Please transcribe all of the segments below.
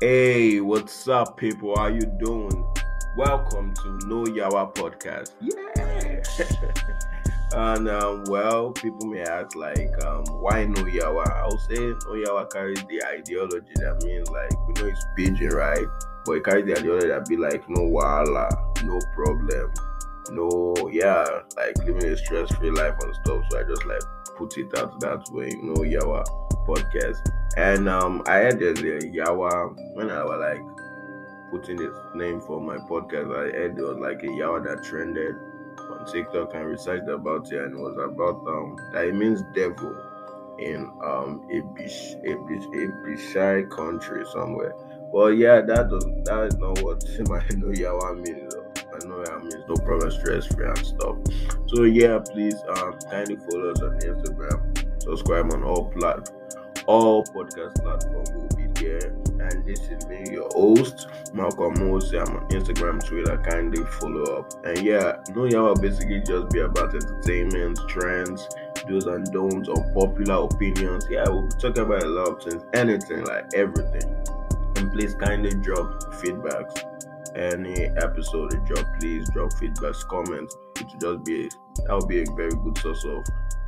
Hey, what's up, people? How you doing? Welcome to No Yawa Podcast. Yeah. and um, well, people may ask like, um, why No Yawa? I'll say No Yawa carries the ideology that means like we know it's pidgin, right? But it carries the ideology that be like no wala, no problem, no yeah, like living a stress-free life and stuff. So I just like put it out that way, No Yawa podcast. And um, I had the Yawa when I was like putting this name for my podcast. I heard was like a Yawa that trended on TikTok and researched about it, and it was about um that it means devil in um a bish a bish a bishai country somewhere. Well, yeah, that does that is not what my no Yawa means. Though. I know that means no problem, stress free and stuff. So yeah, please um kindly follow us on Instagram, subscribe on all platforms all podcast platforms will be there. And this is me, your host, Malcolm Mose. I'm on Instagram, Twitter. Kindly follow up. And yeah, No Yawa basically just be about entertainment, trends, do's and don'ts, unpopular opinions. Yeah, we'll talking about a lot of things, anything, like everything. And please kindly drop feedbacks. Any episode you drop, please drop feedbacks, comments. It will just be that will be a very good source of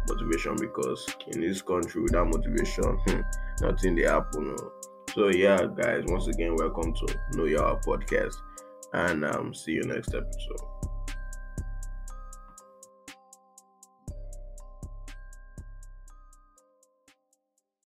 motivation because in this country without motivation, hmm, nothing they happen. So yeah, guys, once again, welcome to No Yawa Podcast, and um, see you next episode.